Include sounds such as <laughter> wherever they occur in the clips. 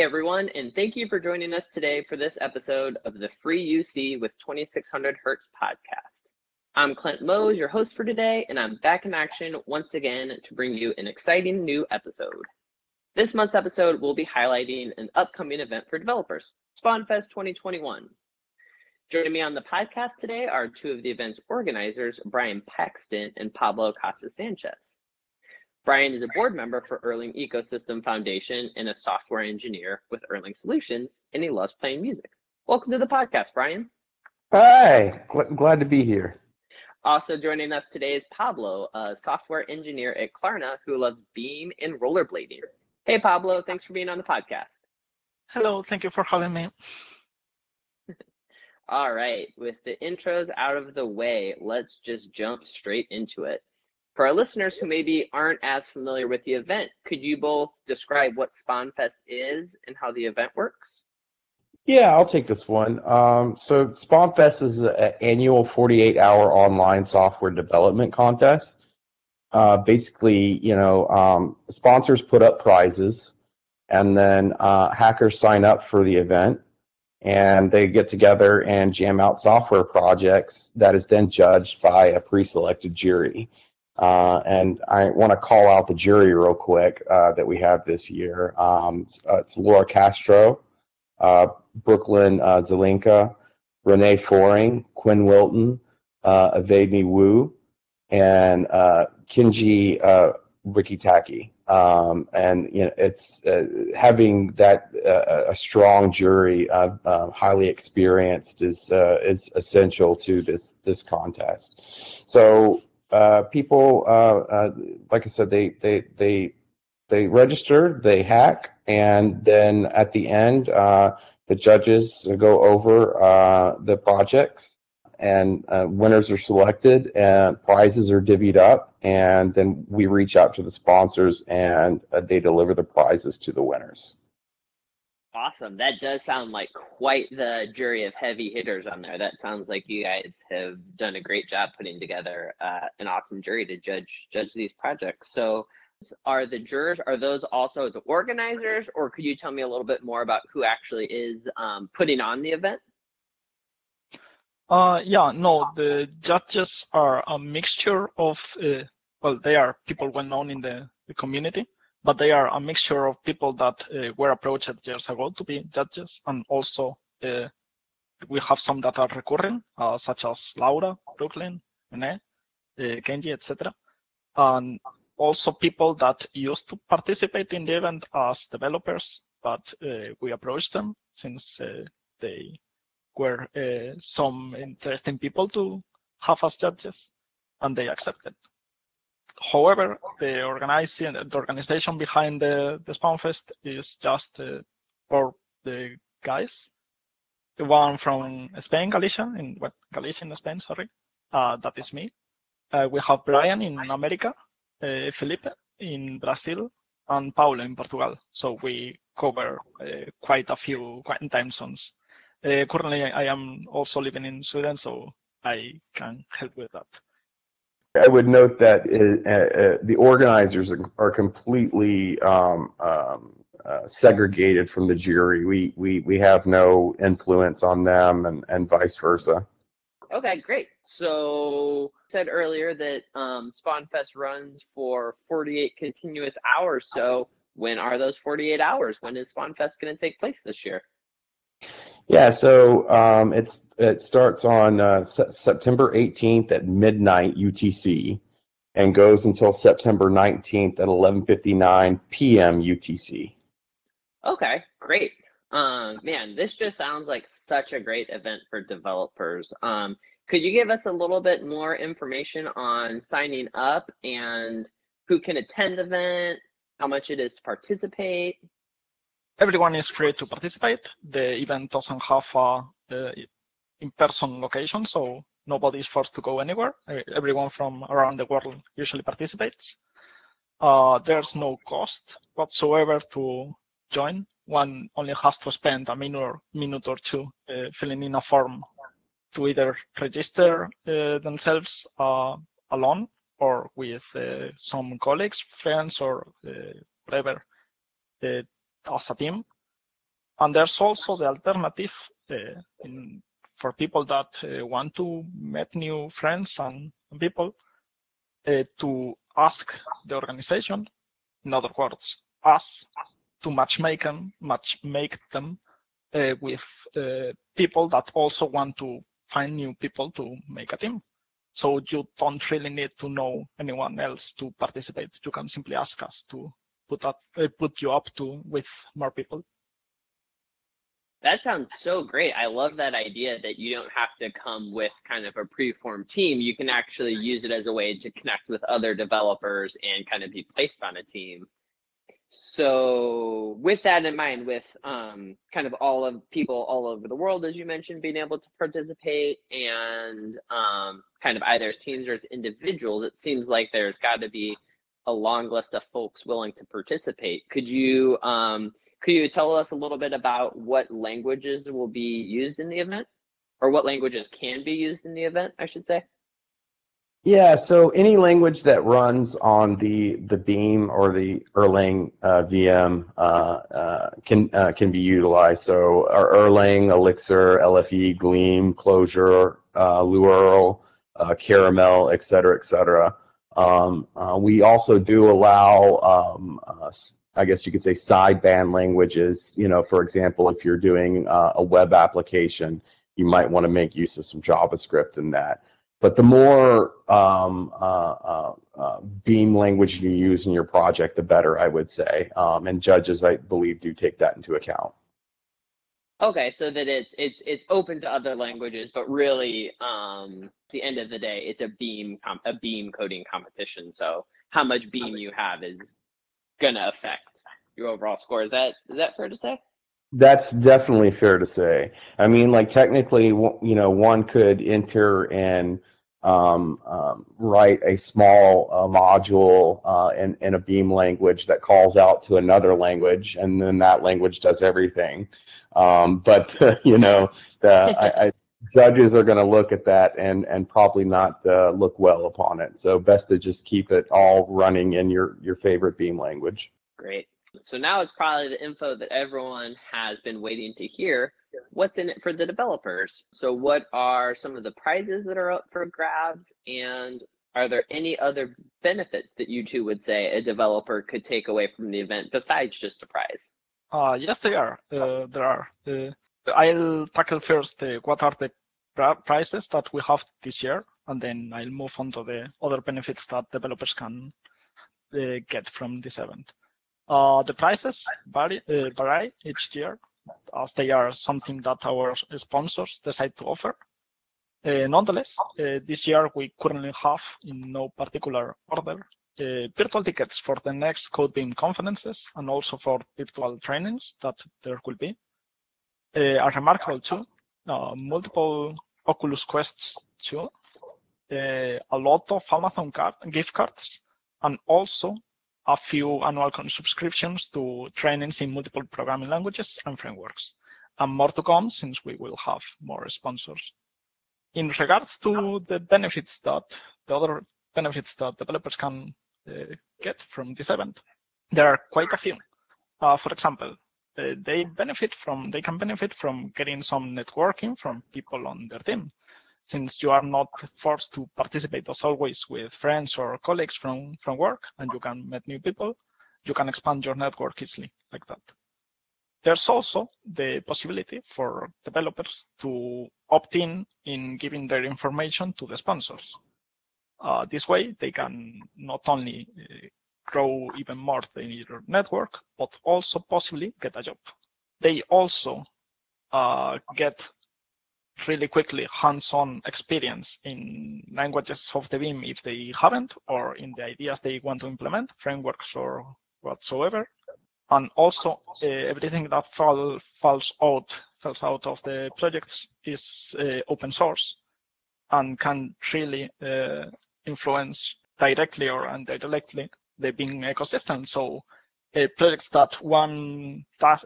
Hey everyone, and thank you for joining us today for this episode of the Free UC with 2600 Hertz podcast. I'm Clint Mose, your host for today, and I'm back in action once again to bring you an exciting new episode. This month's episode will be highlighting an upcoming event for developers, SpawnFest 2021. Joining me on the podcast today are two of the event's organizers, Bryan Paxton and Pablo Costas Sanchez. Bryan is a board member for Erlang Ecosystem Foundation and a software engineer with Erlang Solutions, and he loves playing music. Welcome to the podcast, Bryan. Hi, Gl- glad to be here. Also joining us today is Pablo, a software engineer at Klarna who loves Beam and rollerblading. Hey, Pablo, thanks for being on the podcast. Hello, thank you for having me. <laughs> All right, with the intros out of the way, let's just jump straight into it. For our listeners who maybe aren't as familiar with the event, could you both describe what SpawnFest is and how the event works? Yeah, I'll take this one. Um, so SpawnFest is an annual 48-hour online software development contest. Uh, basically, you know, um, sponsors put up prizes, and then uh, hackers sign up for the event, and they get together and jam out software projects that is then judged by a pre-selected jury. Uh, and I want to call out the jury real quick uh, that we have this year. Um, it's, uh, it's, Laura Castro, uh, Brooklyn uh, Zelenka, René Föhring, Quinn Wilton, uh, Evadne Wu, and uh, Kenji uh, Rikitake. Um, and you know, it's having that a strong jury, highly experienced, is is essential to this this contest. So uh, people, uh, uh, like I said, they they they they register, they hack, and then at the end, uh, the judges go over the projects, and winners are selected, and prizes are divvied up, and then we reach out to the sponsors, and they deliver the prizes to the winners. Awesome. That does sound like quite the jury of heavy hitters on there. That sounds like you guys have done a great job putting together uh, an awesome jury to judge judge these projects. So, are the jurors are those also the organizers, or could you tell me a little bit more about who actually is um, putting on the event? Uh, yeah, no, the judges are a mixture of uh, well, they are people well known in the, the community but they are a mixture of people that uh, were approached years ago to be judges, and also uh, we have some that are recurring, uh, such as Laura, Brooklyn, René, uh, Kenji, etc. And also people that used to participate in the event as developers, but uh, we approached them since uh, they were some interesting people to have as judges, and they accepted. However, the organizing, the organization behind the, the SpawnFest is just uh, four the guys. The one from Spain, Galicia, in what Galicia in Spain, sorry. Uh, that is me. Uh, we have Bryan in America, uh, Felipe in Brazil, and Paulo in Portugal. So we cover uh, quite a few quite time zones. Uh, currently, I am also living in Sweden, so I can help with that. I would note that uh, uh, the organizers are completely um, um, uh, segregated from the jury. We, we, we have no influence on them and, and vice versa. Okay, great. So said earlier that um, SpawnFest runs for 48 continuous hours. So when are those 48 hours? When is SpawnFest going to take place this year? Yeah, so um, it's it starts on uh, se- September 18th at midnight UTC, and goes until September 19th at 11:59 p.m. UTC. Okay, great. Um, man, this just sounds like such a great event for developers. Um, could you give us a little bit more information on signing up and who can attend the event, how much it is to participate? Everyone is free to participate. The event doesn't have a, a in-person location, so nobody is forced to go anywhere. Everyone from around the world usually participates. Uh, there's no cost whatsoever to join. One only has to spend a minute, minute or two uh, filling in a form to either register uh, themselves uh, alone or with uh, some colleagues, friends, or uh, whatever team. And there's also the alternative uh, in, for people that uh, want to meet new friends and people uh, to ask the organization, in other words, us to matchmake them, matchmake them uh, with uh, people that also want to find new people to make a team. So you don't really need to know anyone else to participate. You can simply ask us to put up, uh, put you up to with more people. That sounds so great. I love that idea that you don't have to come with kind of a preformed team. You can actually use it as a way to connect with other developers and kind of be placed on a team. So, with that in mind, with um, kind of all of people all over the world, as you mentioned, being able to participate and um, kind of either as teams or as individuals, it seems like there's got to be a long list of folks willing to participate. Could you um, could you tell us a little bit about what languages will be used in the event or what languages can be used in the event, I should say? Yeah, so any language that runs on the the Beam or the Erlang uh, VM uh, uh, can uh, can be utilized. So Erlang, Elixir, LFE, Gleam, Clojure, uh, Lua, uh, Caramel, et cetera, et cetera. Um, uh, we also do allow um, uh, I guess you could say sideband languages. You know, for example, if you're doing uh, a web application, you might want to make use of some JavaScript in that. But the more um, uh, uh, uh, Beam language you use in your project, the better, I would say. Um, and judges, I believe, do take that into account. Okay, so that it's it's it's open to other languages, but really, um, at the end of the day, it's a Beam com- a Beam coding competition. So how much Beam you have is gonna affect your overall score. Is that is that fair to say? That's definitely fair to say. I mean, like technically, you know, one could enter and um, um, write a small uh, module uh, in, in a Beam language that calls out to another language, and then that language does everything. Um, but uh, <laughs> you know, the, I, I, <laughs> judges are going to look at that and and probably not uh, look well upon it. So best to just keep it all running in your your favorite Beam language. Great. So now it's probably the info that everyone has been waiting to hear. What's in it for the developers? So what are some of the prizes that are up for grabs and are there any other benefits that you two would say a developer could take away from the event besides just a prize? Uh, yes, they are. Uh, there are. Uh, I'll tackle first uh, what are the prizes that we have this year, and then I'll move on to the other benefits that developers can uh, get from this event. Uh, the prices vary, uh, vary each year as they are something that our sponsors decide to offer. Uh, nonetheless, uh, this year we currently have, in no particular order, uh, virtual tickets for the next CodeBeam conferences and also for virtual trainings that there will be. Uh, are reMarkable 2. Multiple Oculus Quests too. A lot of Amazon card, gift cards, and also a few annual subscriptions to trainings in multiple programming languages and frameworks, and more to come since we will have more sponsors. In regards to the benefits that the other benefits that developers can uh, get from this event, there are quite a few. Uh, for example, uh, they benefit from they can benefit from getting some networking from people on their team since you are not forced to participate as always with friends or colleagues from, from work and you can meet new people, you can expand your network easily like that. There's also the possibility for developers to opt in in giving their information to the sponsors. Uh, this way, they can not only uh, grow even more their network, but also possibly get a job. They also uh, get really quickly hands-on experience in languages of the Beam if they haven't, or in the ideas they want to implement, frameworks or whatsoever. And also uh, everything that fall, falls out falls out of the projects is uh, open source and can really uh, influence directly or indirectly the Beam ecosystem. So projects that one that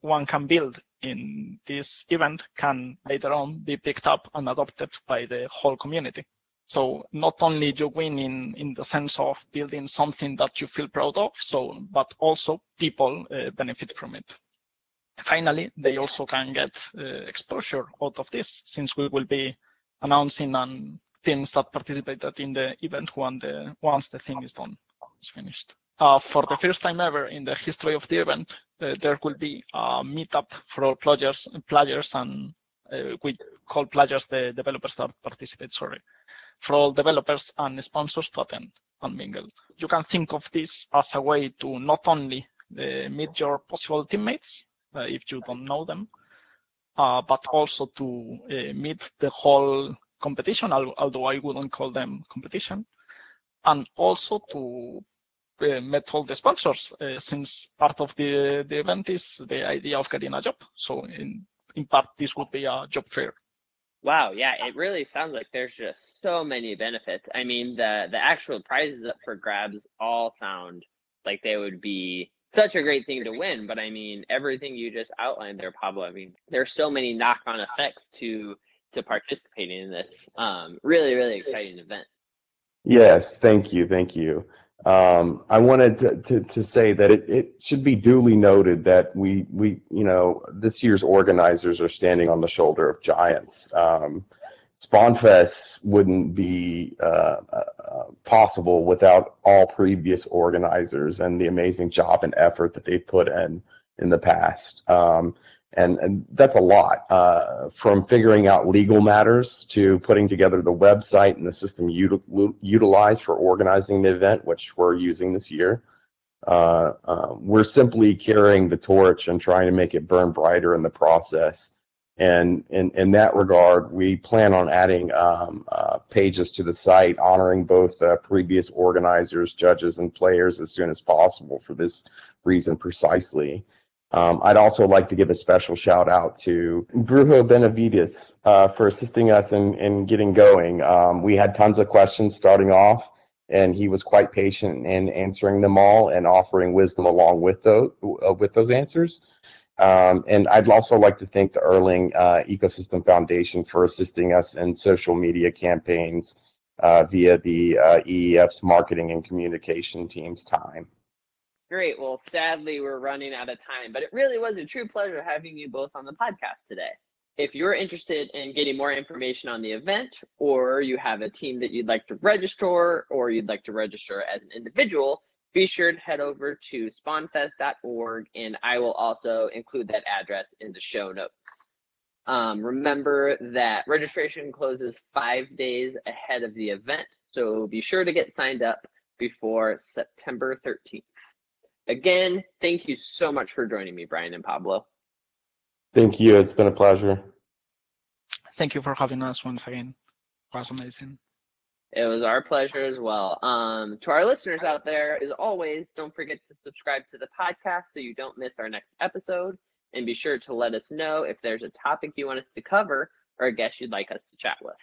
one can build in this event can later on be picked up and adopted by the whole community. So not only you win in, in the sense of building something that you feel proud of, so but also people uh, benefit from it. finally, they also can get uh, exposure out of this since we will be announcing on teams that participated in the event when the, once the thing is done, it's finished. Uh, for the first time ever in the history of the event, uh, there will be a meetup for all players, players and uh, we call players the developers that participate, sorry, for all developers and sponsors to attend and mingle. You can think of this as a way to not only uh, meet your possible teammates, uh, if you don't know them, but also to meet the whole competition, although I wouldn't call them competition, and also to met all the sponsors uh, since part of the, the event is the idea of getting a job. So in, in part, this would be a job fair. Wow, yeah, it really sounds like there's just so many benefits. I mean, the the actual prizes up for grabs all sound like they would be such a great thing to win. But I mean, everything you just outlined there, Pablo. I mean, there's so many knock-on effects to to participating in this um, really, really exciting event. Yes, thank you, thank you. Um, I wanted to, to, to, say that it, it should be duly noted that we, we, you know, this year's organizers are standing on the shoulder of giants. Um, SpawnFest wouldn't be uh, uh, possible without all previous organizers and the amazing job and effort that they put in in the past. Um, and, and that's a lot uh, from figuring out legal matters to putting together the website and the system util- utilized for organizing the event, which we're using this year. Uh, uh, we're simply carrying the torch and trying to make it burn brighter in the process. And in, in that regard, we plan on adding um, uh, pages to the site honoring both uh, previous organizers, judges, and players as soon as possible for this reason precisely. Um, I'd also like to give a special shout out to Brujo Benavides uh, for assisting us in, in getting going. Um, we had tons of questions starting off, and he was quite patient in answering them all and offering wisdom along with those, uh, with those answers. Um, and I'd also like to thank the Erlang uh, Ecosystem Foundation for assisting us in social media campaigns uh, via the uh, EEF's marketing and communication team's time. Great. Well, sadly, we're running out of time, but it really was a true pleasure having you both on the podcast today. If you're interested in getting more information on the event, or you have a team that you'd like to register, or you'd like to register as an individual, be sure to head over to spawnfest.org, and I will also include that address in the show notes. Um, remember that registration closes five days ahead of the event, so be sure to get signed up before September 13th. Again, thank you so much for joining me, Bryan and Pablo. Thank you. It's been a pleasure. Thank you for having us once again. It was amazing. It was our pleasure as well. Um, to our listeners out there, as always, don't forget to subscribe to the podcast so you don't miss our next episode. And be sure to let us know if there's a topic you want us to cover or a guest you'd like us to chat with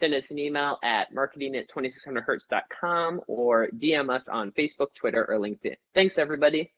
send us an email at marketing at 2600hertz.com or DM us on Facebook, Twitter, or LinkedIn. Thanks, everybody.